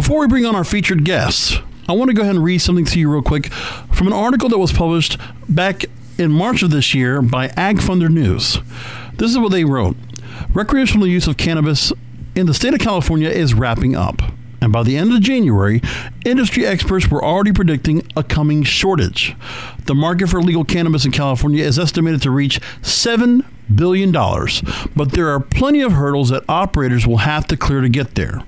Before we bring on our featured guests, I want to go ahead and read something to you real quick from an article that was published back in March of this year by AgFunder News. This is what they wrote Recreational use of cannabis in the state of California is wrapping up. And by the end of January, industry experts were already predicting a coming shortage. The market for legal cannabis in California is estimated to reach $7 billion, dollars, but there are plenty of hurdles that operators will have to clear to get there.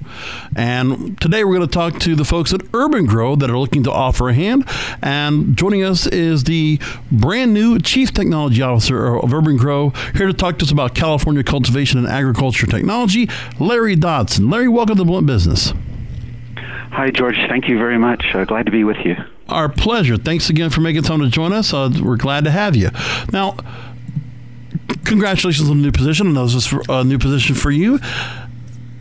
And today we're going to talk to the folks at urban-gro that are looking to offer a hand. And joining us is the brand new Chief Technology Officer of urban-gro, here to talk to us about California cultivation and agriculture technology, Larry Dodson. Larry, welcome to Blunt Business. Hi, George. Thank you very much. Uh, glad to be with you. Our pleasure. Thanks again for making time to join us. Uh, we're glad to have you. Now, congratulations on the new position. I know this is a new position for you.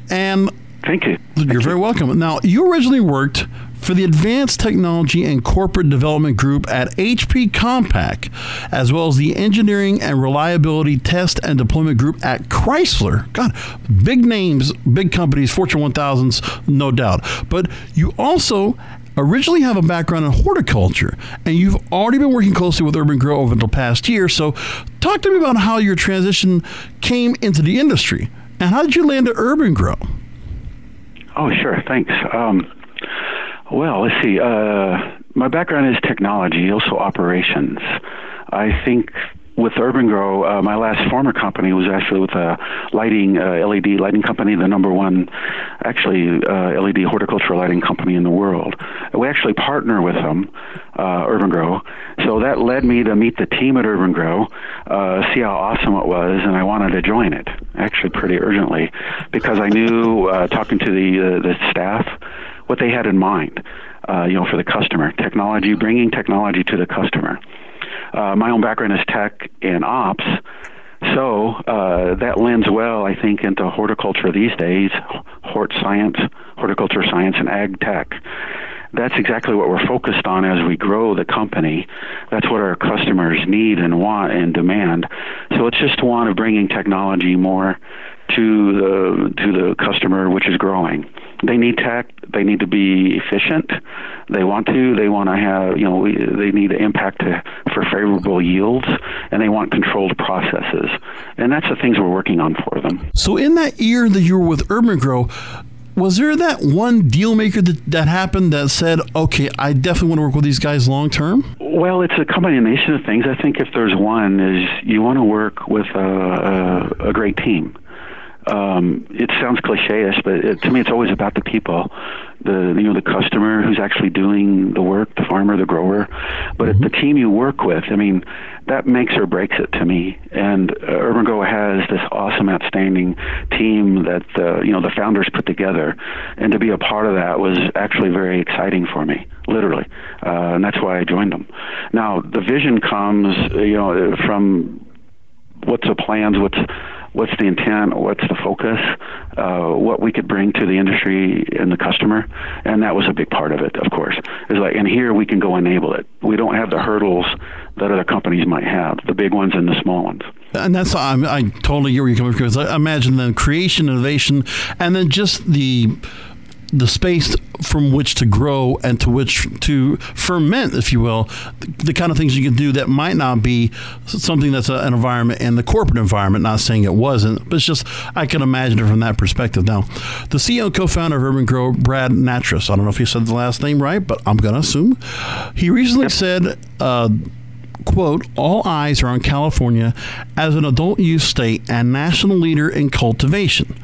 And thank you. You're thank very you. welcome. Now, you originally worked for the Advanced Technology and Corporate Development Group at HP Compaq, as well as the Engineering and Reliability Test and Deployment Group at Chrysler. God, big names, big companies, Fortune 1000s, no doubt. But you also originally have a background in horticulture, and you've already been working closely with urban-gro over the past year. So, talk to me about how your transition came into the industry, and how did you land at urban-gro? Oh, sure. Thanks. Um, well, let's see. Uh, my background is technology, also operations. I think with urban-gro, uh, my last former company was actually with a lighting uh, LED lighting company, the number one, actually uh, LED horticultural lighting company in the world. We actually partner with them, uh, urban-gro. So that led me to meet the team at urban-gro, uh, see how awesome it was, and I wanted to join it actually pretty urgently because I knew uh, talking to the the staff what they had in mind, you know, for the customer. Technology, bringing technology to the customer. Uh, my own background is tech and ops, so uh, that lends well, I think, into horticulture these days, hort science, horticulture science, and ag tech. That's exactly what we're focused on as we grow the company. That's what our customers need and want and demand. So it's just one of bringing technology more to the to the customer, which is growing. They need tech. They need to be efficient. They want to. They want to have. You know, they need impact to, for favorable yields, and they want controlled processes. And that's the things we're working on for them. So, in that year that you were with urban-gro, was there that one deal maker that, that happened that said, okay, I definitely want to work with these guys long term? Well, it's a combination of things. I think if there's one, is you want to work with a, a, a great team um, it sounds cliche-ish, but it, to me, it's always about the people, the you know the customer who's actually doing the work, the farmer, the grower, but mm-hmm. the team you work with. I mean, that makes or breaks it to me. And uh, urban-gro has this awesome, outstanding team that uh, you know the founders put together, and to be a part of that was actually very exciting for me, literally, uh, and that's why I joined them. Now, the vision comes, you know, from what's the plans, what's what's the intent, what's the focus, uh, what we could bring to the industry and the customer, and that was a big part of it. Of course, is like, and here we can go enable it. We don't have the hurdles that other companies might have, the big ones and the small ones. And that's I'm, I totally get where you're coming from I imagine the creation, innovation, and then just the the space from which to grow and to which to ferment, if you will, the kind of things you can do that might not be something that's a, an environment in the corporate environment. Not saying it wasn't, but it's just I can imagine it from that perspective. Now, the CEO and co-founder of urban-gro, Brad Nattrass. I don't know if he said the last name right, but I'm going to assume he recently yep. said. Uh, quote, all eyes are on California as an adult use state and national leader in cultivation.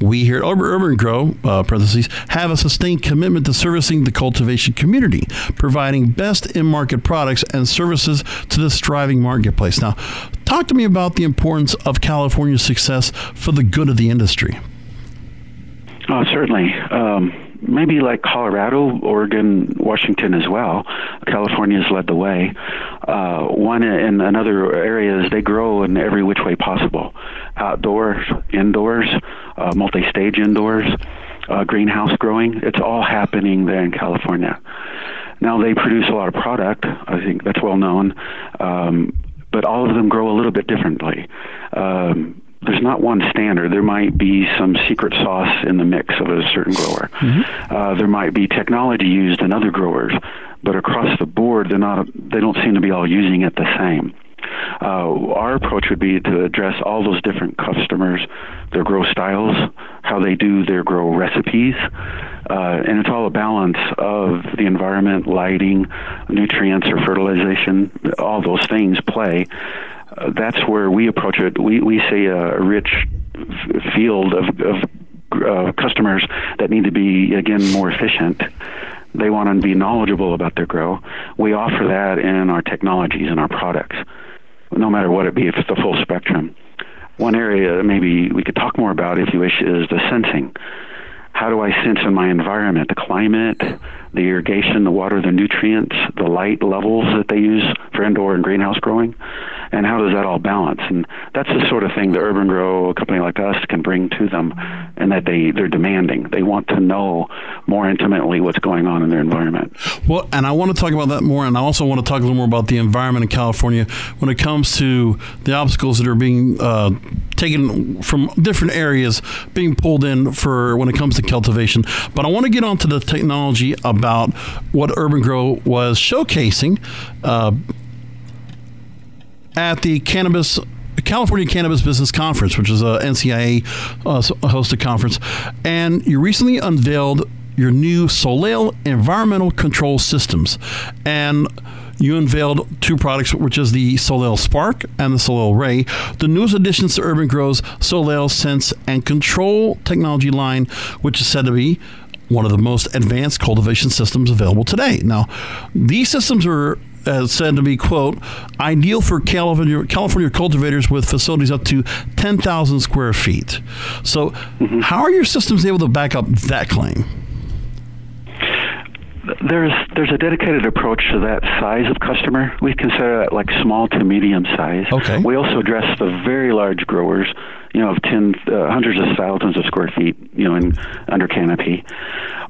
We here at urban-gro, uh, parentheses, have a sustained commitment to servicing the cultivation community, providing best in market products and services to this thriving marketplace. Now, talk to me about the importance of California's success for the good of the industry. Oh, certainly. Um, maybe like Colorado, Oregon, Washington as well. California has led the way. Uh, one in another areas, they grow in every which way possible outdoors, indoors, uh, multi stage indoors, uh, greenhouse growing. It's all happening there in California. Now, they produce a lot of product, I think that's well known, um, but all of them grow a little bit differently. Um, there's not one standard. There might be some secret sauce in the mix of a certain grower. Mm-hmm. Uh, there might be technology used in other growers, but across the board, they're not. They don't seem to be all using it the same. Uh, our approach would be to address all those different customers, their grow styles, how they do their grow recipes, uh, and it's all a balance of the environment, lighting, nutrients or fertilization. All those things play uh, that's where we approach it. We we see a rich f- field of, of uh, customers that need to be again more efficient. They want to be knowledgeable about their grow. We offer that in our technologies and our products, no matter what it be. If it's the full spectrum. One area maybe we could talk more about, if you wish, is the sensing. How do I sense in my environment the climate, the irrigation, the water, the nutrients, the light levels that they use for indoor and greenhouse growing? And how does that all balance? And that's the sort of thing the urban-gro, a company like us, can bring to them, and that they they're demanding. They want to know more intimately what's going on in their environment. Well, and I want to talk about that more, and I also want to talk a little more about the environment in California when it comes to the obstacles that are being uh, taken from different areas, being pulled in for when it comes to cultivation. But I want to get onto the technology about what urban-gro was showcasing. Uh, at the cannabis California Cannabis Business Conference, which is a NCIA uh, hosted conference, and you recently unveiled your new Soleil environmental control systems, and you unveiled two products, which is the Soleil Spark and the Soleil Ray, the newest additions to Urban Grow's Soleil Sense and Control technology line, which is said to be one of the most advanced cultivation systems available today. Now, these systems are uh, said to be quote ideal for California California cultivators with facilities up to 10,000 square feet. So, mm-hmm. how are your systems able to back up that claim? There's there's a dedicated approach to that size of customer. We consider that like small to medium size. Okay. We also address the very large growers, you know, of ten uh, hundreds of thousands of square feet, you know, in under canopy.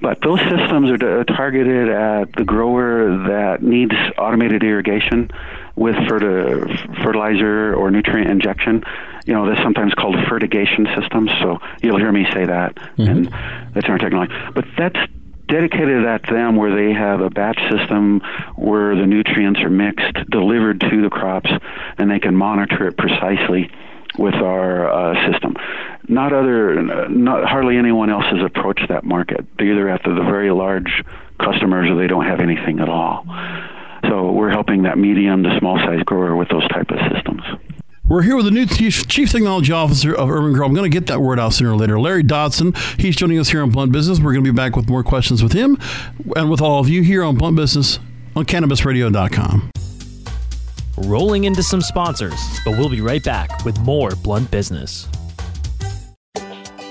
But those systems are targeted at the grower that needs automated irrigation with fertilizer or nutrient injection. You know, that's sometimes called fertigation systems. So you'll hear me say that, mm-hmm. and that's our technology. But that's dedicated at them where they have a batch system where the nutrients are mixed, delivered to the crops, and they can monitor it precisely with our uh, system. Not other, not hardly anyone else has approached that market. They're either after the very large customers or they don't have anything at all. So we're helping that medium to small size grower with those type of systems. We're here with the new Chief, Chief Technology Officer of urban-gro. I'm going to get that word out sooner or later. Larry Dodson. He's joining us here on Blunt Business. We're going to be back with more questions with him and with all of you here on Blunt Business on CannabisRadio.com. Rolling into some sponsors, but we'll be right back with more Blunt Business.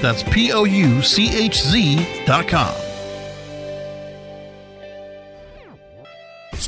That's P O U C H Z dot Z.com.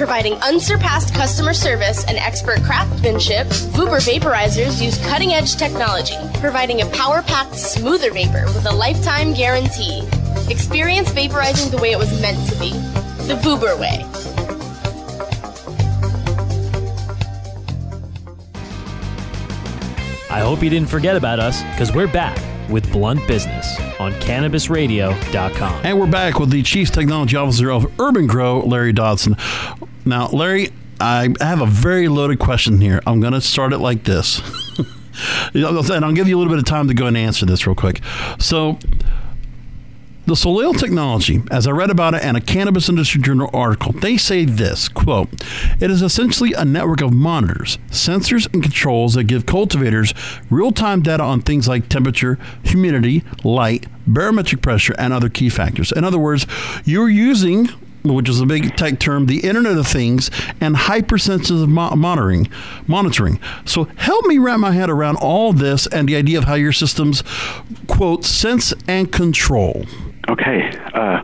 Providing unsurpassed customer service and expert craftsmanship, Vuber vaporizers use cutting edge technology, providing a power packed, smoother vapor with a lifetime guarantee. Experience vaporizing the way it was meant to be the Vuber way. I hope you didn't forget about us because we're back with Blunt Business on CannabisRadio.com. And we're back with the Chief Technology Officer of urban-gro, Larry Dodson. Now, Larry, I have a very loaded question here. I'm going to start it like this. and I'll give you a little bit of time to go and answer this real quick. So, the Soleil technology, as I read about it in a Cannabis Industry Journal article, they say this quote, It is essentially a network of monitors, sensors, and controls that give cultivators real time data on things like temperature, humidity, light, barometric pressure, and other key factors. In other words, you're using which is a big tech term, the Internet of Things, and hypersensitive mo- monitoring. Monitoring. So help me wrap my head around all this and the idea of how your systems, quote, sense and control. Okay. Uh,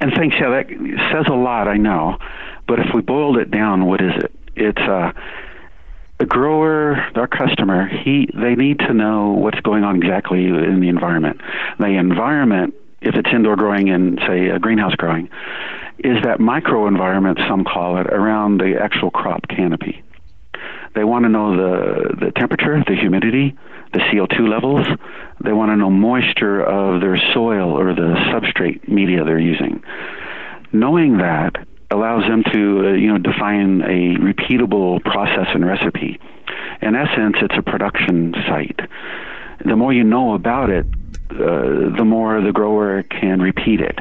and thanks. Yeah, that says a lot, I know. But if we boiled it down, what is it? It's uh, the grower, our customer. He they need to know what's going on exactly in the environment. The environment, if it's indoor growing in, say, a greenhouse growing, is that microenvironment, some call it, around the actual crop canopy. They want to know the, the temperature, the humidity, the CO2 levels. They want to know moisture of their soil or the substrate media they're using. Knowing that allows them to, uh, you know, define a repeatable process and recipe. In essence, it's a production site. The more you know about it, uh, the more the grower can repeat it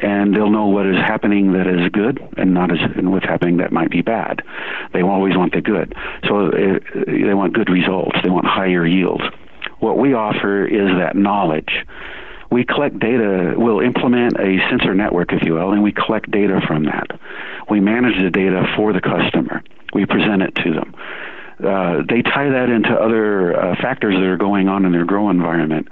and they'll know what is happening that is good and not as and what's happening that might be bad. They always want the good, so uh, they want good results. They want higher yields. What we offer is that knowledge. We collect data. We'll implement a sensor network, if you will, and we collect data from that. We manage the data for the customer. We present it to them. Uh, they tie that into other uh, factors that are going on in their grow environment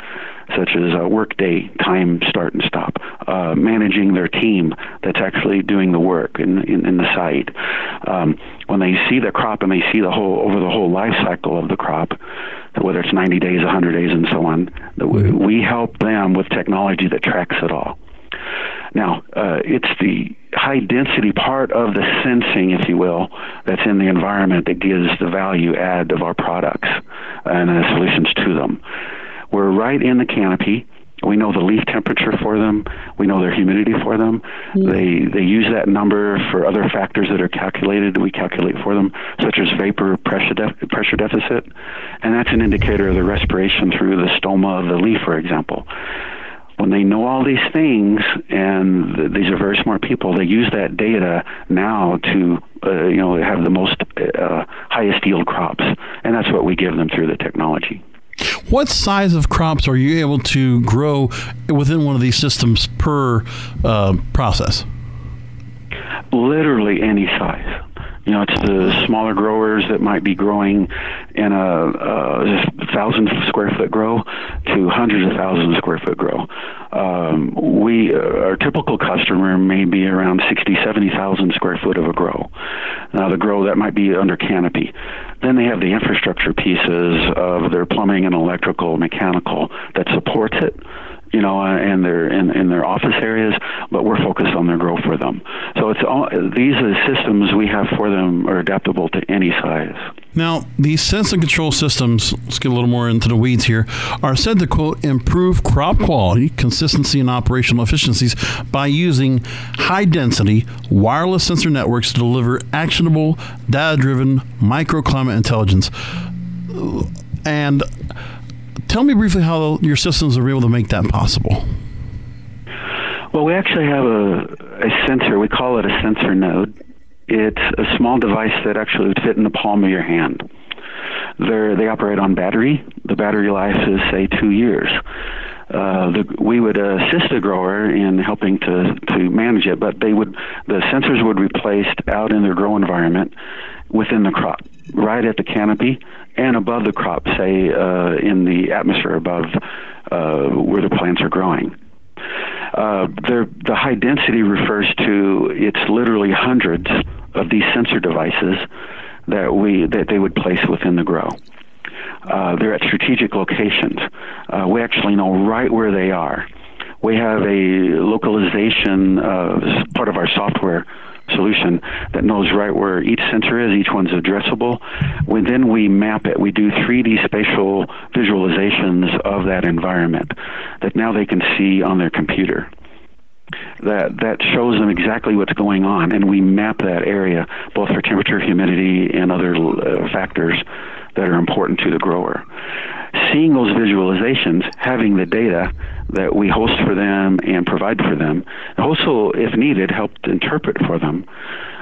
such as uh, workday time start and stop, uh, managing their team that's actually doing the work in, in, in the site. Um, when they see the crop and they see the whole over the whole life cycle of the crop, whether it's 90 days, 100 days, and so on, we help them with technology that tracks it all. Now, uh, it's the high density part of the sensing, if you will, that's in the environment that gives the value add of our products and the solutions to them. We're right in the canopy. We know the leaf temperature for them. We know their humidity for them. Mm. They they use that number for other factors that are calculated. We calculate for them, such as vapor pressure def- pressure deficit, and that's an indicator of the respiration through the stoma of the leaf, for example. When they know all these things, and th- these are very smart people, they use that data now to uh, you know have the most uh, highest yield crops, and that's what we give them through the technology. What size of crops are you able to grow within one of these systems per uh, process? Literally any size. You know, it's the smaller growers that might be growing in a, a thousand square foot grow to hundreds of thousands of square foot grow. Um, we, uh, our typical customer may be around 60, 70,000 square foot of a grow. Now, the grow that might be under canopy. Then they have the infrastructure pieces of their plumbing and electrical, mechanical that supports it you know, and their in, in their office areas, but we're focused on their growth for them. So it's all these are the systems we have for them are adaptable to any size. Now, these sense and control systems, let's get a little more into the weeds here, are said to quote improve crop quality, consistency, and operational efficiencies by using high density wireless sensor networks to deliver actionable, data driven microclimate intelligence. And tell me briefly how your systems are able to make that possible. Well, we actually have a, a sensor. We call it a sensor node. It's a small device that actually would fit in the palm of your hand. They're, they operate on battery. The battery life is, say, two years. Uh, the, we would assist the grower in helping to, to manage it, but they would the sensors would be placed out in their grow environment within the crop, right at the canopy and above the crop, say uh, in the atmosphere above uh, where the plants are growing. Uh, the high density refers to it's literally hundreds of these sensor devices that we that they would place within the grow. Uh, they're at strategic locations. Uh, we actually know right where they are. We have a localization uh, part of our software solution that knows right where each sensor is. Each one's addressable. We, then we map it. We do 3D spatial visualizations of that environment that now they can see on their computer. That that shows them exactly what's going on, and we map that area both for temperature, humidity, and other uh, factors that are important to the grower. Seeing those visualizations, having the data that we host for them and provide for them, and also, if needed, help interpret for them,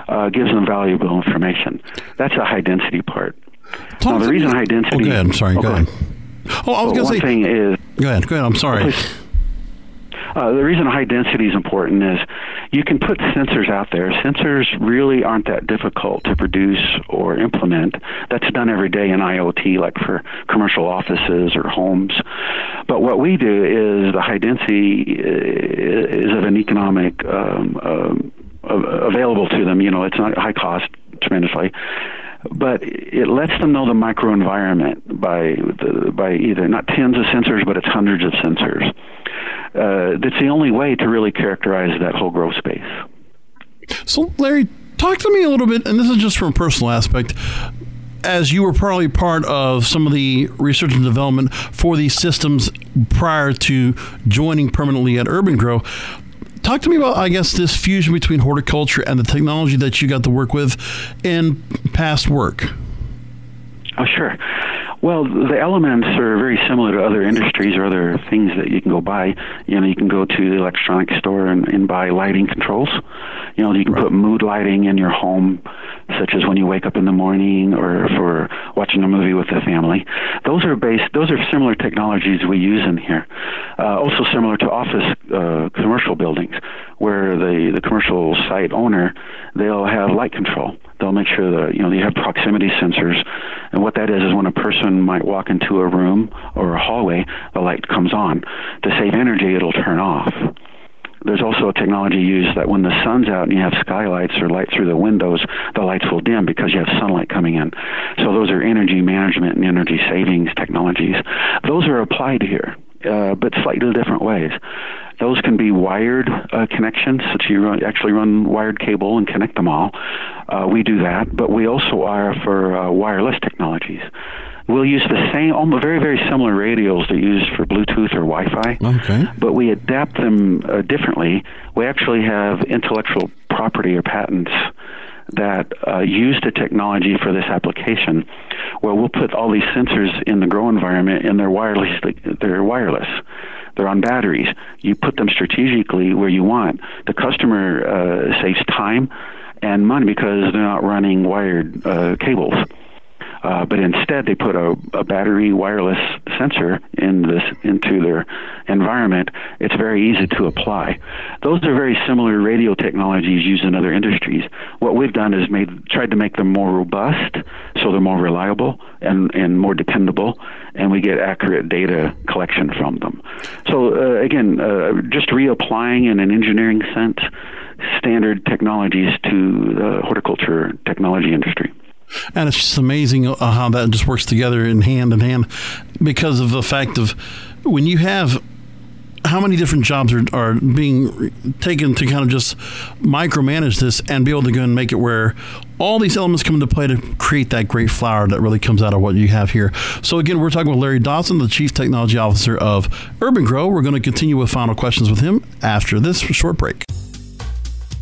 uh, gives them valuable information. That's a high density part. Talk now, the reason high density. Oh, go ahead. I'm sorry. Oh, go, ahead. Oh, I was going to say. thing is. Go ahead. Go ahead. I'm sorry. Uh, the reason high density is important is you can put sensors out there. Sensors really aren't that difficult to produce or implement. That's done every day in IoT, like for commercial offices or homes. But what we do is the high density uh, is of an economic um, uh, available to them. You know, it's not high cost tremendously but it lets them know the microenvironment by the, by either not tens of sensors, but it's hundreds of sensors. Uh, that's the only way to really characterize that whole growth space. So, Larry, talk to me a little bit, and this is just from a personal aspect. As you were probably part of some of the research and development for these systems prior to joining permanently at urban-gro, talk to me about, I guess, this fusion between horticulture and the technology that you got to work with in past work. Oh, sure. Well, the elements are very similar to other industries or other things that you can go buy. You know, you can go to the electronic store and, and buy lighting controls. You know, you can right. put mood lighting in your home, such as when you wake up in the morning or for watching a movie with the family. Those are based. Those are similar technologies we use in here. Uh, also similar to office uh, commercial buildings, where the the commercial site owner they'll have light control they'll make sure that you know you have proximity sensors, and what that is is when a person might walk into a room or a hallway, the light comes on. To save energy, it'll turn off. There's also a technology used that when the sun's out and you have skylights or light through the windows, the lights will dim because you have sunlight coming in. So those are energy management and energy savings technologies. Those are applied here, uh, but slightly different ways. Those can be wired uh, connections, so you run, actually run wired cable and connect them all. Uh, we do that, but we also are for uh, wireless technologies. We'll use the same, almost very, very similar radios that use for Bluetooth or Wi-Fi. Okay. But we adapt them uh, differently. We actually have intellectual property or patents that uh, use the technology for this application, where we'll put all these sensors in the grow environment and they're wireless. They're wireless. They're on batteries. You put them strategically where you want. The customer uh, saves time and money because they're not running wired uh, cables. Uh, but instead, they put a, a battery wireless sensor in this into their environment. It's very easy to apply. Those are very similar radio technologies used in other industries. What we've done is made tried to make them more robust, so they're more reliable and and more dependable, and we get accurate data collection from them. So uh, again, uh, just reapplying in an engineering sense standard technologies to the horticulture technology industry. And it's just amazing uh, how that just works together in hand in hand because of the fact of when you have how many different jobs are, are being taken to kind of just micromanage this and be able to go and make it where all these elements come into play to create that great flower that really comes out of what you have here. So again, we're talking with Larry Dodson, the Chief Technology Officer of urban-gro. We're going to continue with final questions with him after this short break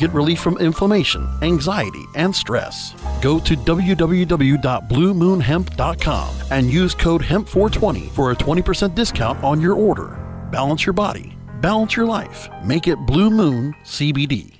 Get relief from inflammation, anxiety, and stress. Go to www.bluemoonhemp.com and use code HEMP420 for a 20% discount on your order. Balance your body, balance your life. Make it Blue Moon CBD.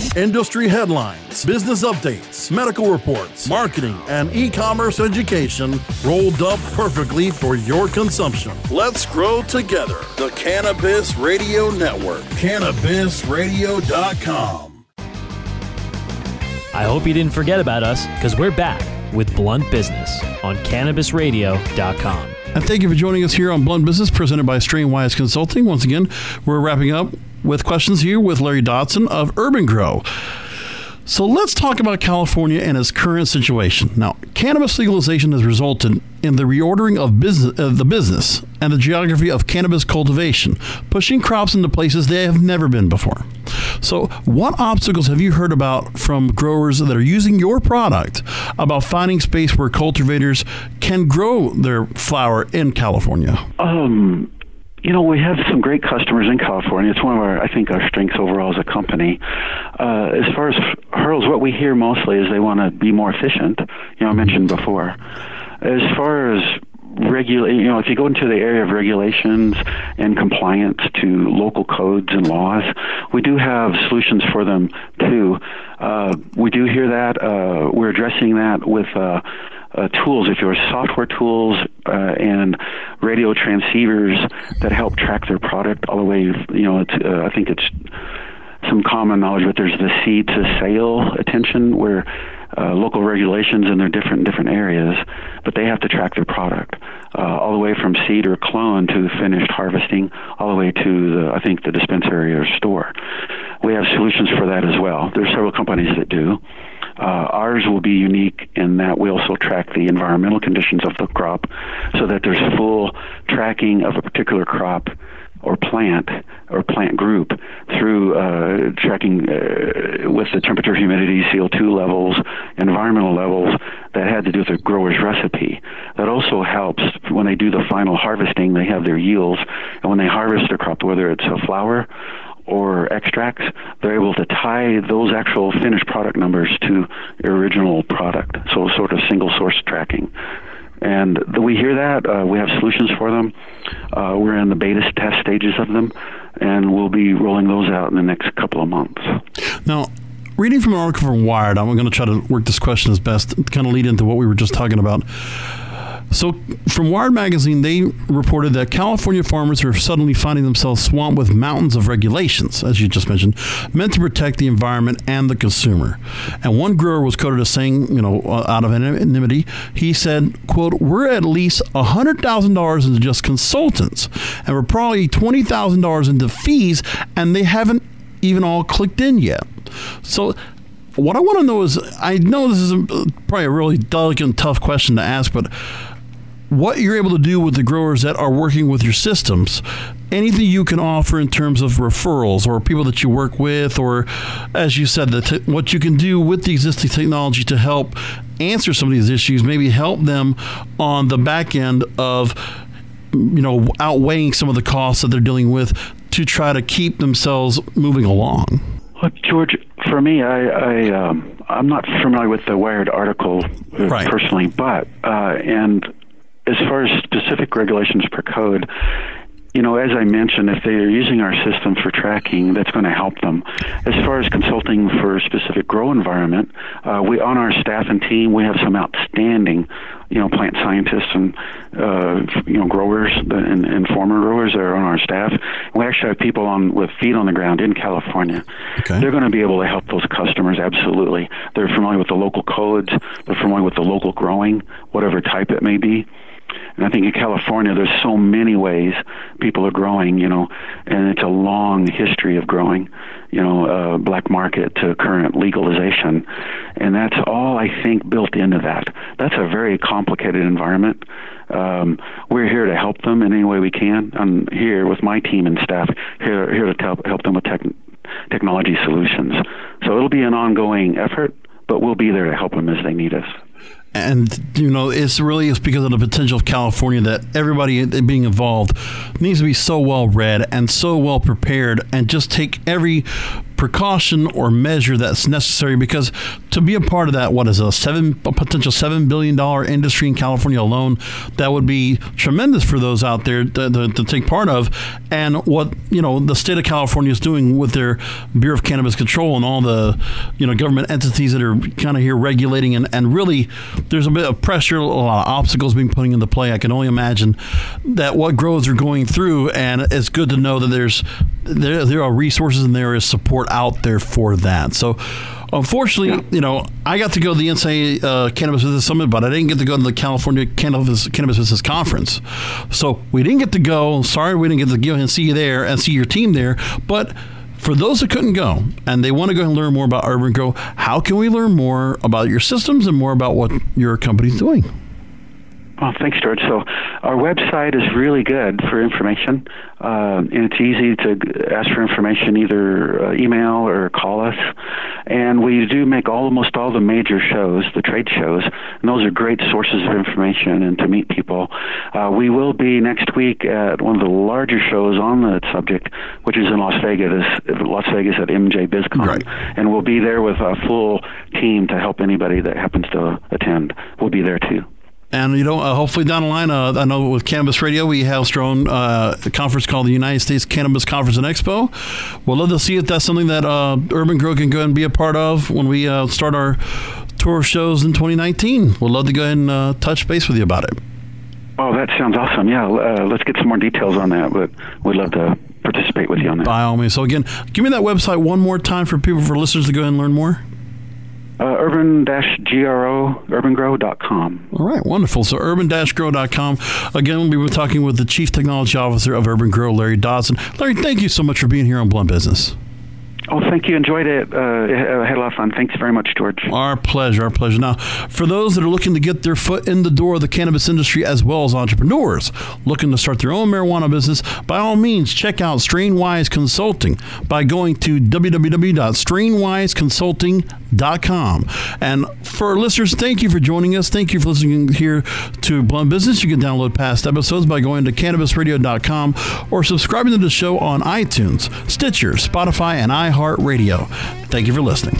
Industry headlines, business updates, medical reports, marketing, and e commerce education rolled up perfectly for your consumption. Let's grow together. The Cannabis Radio Network, cannabisradio.com. I hope you didn't forget about us because we're back with Blunt Business on CannabisRadio.com. And thank you for joining us here on Blunt Business, presented by Strainwise Consulting. Once again, we're wrapping up with questions here with Larry Dodson of urban-gro. So let's talk about California and its current situation. Now, cannabis legalization has resulted in the reordering of business, uh, the business and the geography of cannabis cultivation, pushing crops into places they have never been before. So, what obstacles have you heard about from growers that are using your product about finding space where cultivators can grow their flower in California? Um, you know, we have some great customers in California. It's one of our, I think, our strengths overall as a company. Uh, as far as hurdles, what we hear mostly is they want to be more efficient. You know, I mentioned before. As far as regulate, you know, if you go into the area of regulations and compliance to local codes and laws, we do have solutions for them too. Uh, we do hear that. Uh, we're addressing that with. Uh, uh, tools, if you're software tools uh, and radio transceivers that help track their product all the way, you know, uh, I think it's some common knowledge, but there's the seed to sale attention where uh, local regulations and they're different in different areas, but they have to track their product uh, all the way from seed or clone to finished harvesting, all the way to the I think the dispensary or store. We have solutions for that as well. There's several companies that do. Uh, ours will be unique in that we also track the environmental conditions of the crop so that there's full tracking of a particular crop or plant or plant group through uh, tracking uh, with the temperature, humidity, CO2 levels, environmental levels that had to do with the grower's recipe. That also helps when they do the final harvesting, they have their yields, and when they harvest their crop, whether it's a flower or extracts, they're able to tie those actual finished product numbers to original product. So sort of single source tracking. And we hear that. Uh, we have solutions for them. Uh, we're in the beta test stages of them, and we'll be rolling those out in the next couple of months. Now, reading from an article from Wired, I'm going to try to work this question as best to kind of lead into what we were just talking about. So, from Wired Magazine, they reported that California farmers are suddenly finding themselves swamped with mountains of regulations, as you just mentioned, meant to protect the environment and the consumer. And one grower was quoted as saying, you know, uh, out of anonymity, he said, "quote We're at least hundred thousand dollars into just consultants, and we're probably twenty thousand dollars into fees, and they haven't even all clicked in yet." So what I want to know is I know this is a, probably a really delicate and tough question to ask, but what you're able to do with the growers that are working with your systems anything you can offer in terms of referrals or people that you work with or as you said the te- what you can do with the existing technology to help answer some of these issues maybe help them on the back end of you know outweighing some of the costs that they're dealing with to try to keep themselves moving along George, for me, I, I um, I'm not familiar with the Wired article uh, Right. personally, but uh, and as far as specific regulations per code, you know, as I mentioned, if they are using our system for tracking, that's going to help them. As far as consulting for a specific grow environment, uh, we on our staff and team we have some outstanding, you know, plant scientists and uh, you know growers and, and former growers that are on our staff. We actually have people on with feet on the ground in California. Okay. They're going to be able to help those customers absolutely. They're familiar with the local codes. They're familiar with the local growing, whatever type it may be. And I think in California, there's so many ways people are growing, you know, and it's a long history of growing, you know, uh, black market to current legalization. And that's all I think built into that. That's a very complicated environment. Um, we're here to help them in any way we can. I'm here with my team and staff, here, here to help, help them with tech, technology solutions. So it'll be an ongoing effort, but we'll be there to help them as they need us. And you know it's really it's because of the potential of California that everybody being involved needs to be so well read and so well prepared and just take every precaution or measure that's necessary because to be a part of that what is a seven a potential seven billion dollar industry in California alone that would be tremendous for those out there to, to, to take part of. And what you know the state of California is doing with their Bureau of Cannabis Control and all the you know government entities that are kind of here regulating and, and really there's a bit of pressure a lot of obstacles being put into play. I can only imagine that what grows are going through and it's good to know that there's there, there are resources and there is support out there for that so Unfortunately, you know, I got to go to the NSA uh, Cannabis Business Summit, but I didn't get to go to the California Cannabis, Cannabis Business Conference. So we didn't get to go. Sorry, we didn't get to go and see you there and see your team there. But for those that couldn't go and they want to go and learn more about urban-gro, how can we learn more about your systems and more about what your company's doing? Well, thanks, George. So, our website is really good for information, uh, and it's easy to ask for information either uh, email or call us. And we do make almost all the major shows, the trade shows, and those are great sources of information and to meet people. Uh, we will be next week at one of the larger shows on the subject, which is in Las Vegas, Las Vegas at MJ BizCon, Right. and we'll be there with a full team to help anybody that happens to attend. We'll be there too. And you know, uh, hopefully down the line, uh, I know with Cannabis Radio, we have our own uh, conference called the United States Cannabis Conference and Expo. We'll love to see if that's something that uh, urban-gro can go ahead and be a part of when we uh, start our tour of shows in 2019. We'd love to go ahead and uh, touch base with you about it. Oh, that sounds awesome. Yeah, uh, let's get some more details on that. But we'd love to participate with you on that. By all means. So again, give me that website one more time for people, for listeners to go ahead and learn more. Uh, urban-gro, urban-gro.com. All right, wonderful. So urban-gro.com. Again, we'll be talking with the Chief Technology Officer of urban-gro, Larry Dodson. Larry, thank you so much for being here on Blunt Business. Oh, thank you. Enjoyed it. Uh, I had a lot of fun. Thanks very much, George. Our pleasure, our pleasure. Now, for those that are looking to get their foot in the door of the cannabis industry, as well as entrepreneurs looking to start their own marijuana business, by all means, check out Strainwise Consulting by going to www.strainwiseconsulting.com. And for listeners, thank you for joining us. Thank you for listening here to Blunt Business. You can download past episodes by going to cannabisradio.com or subscribing to the show on iTunes, Stitcher, Spotify, and iHeartRadio. Thank you for listening.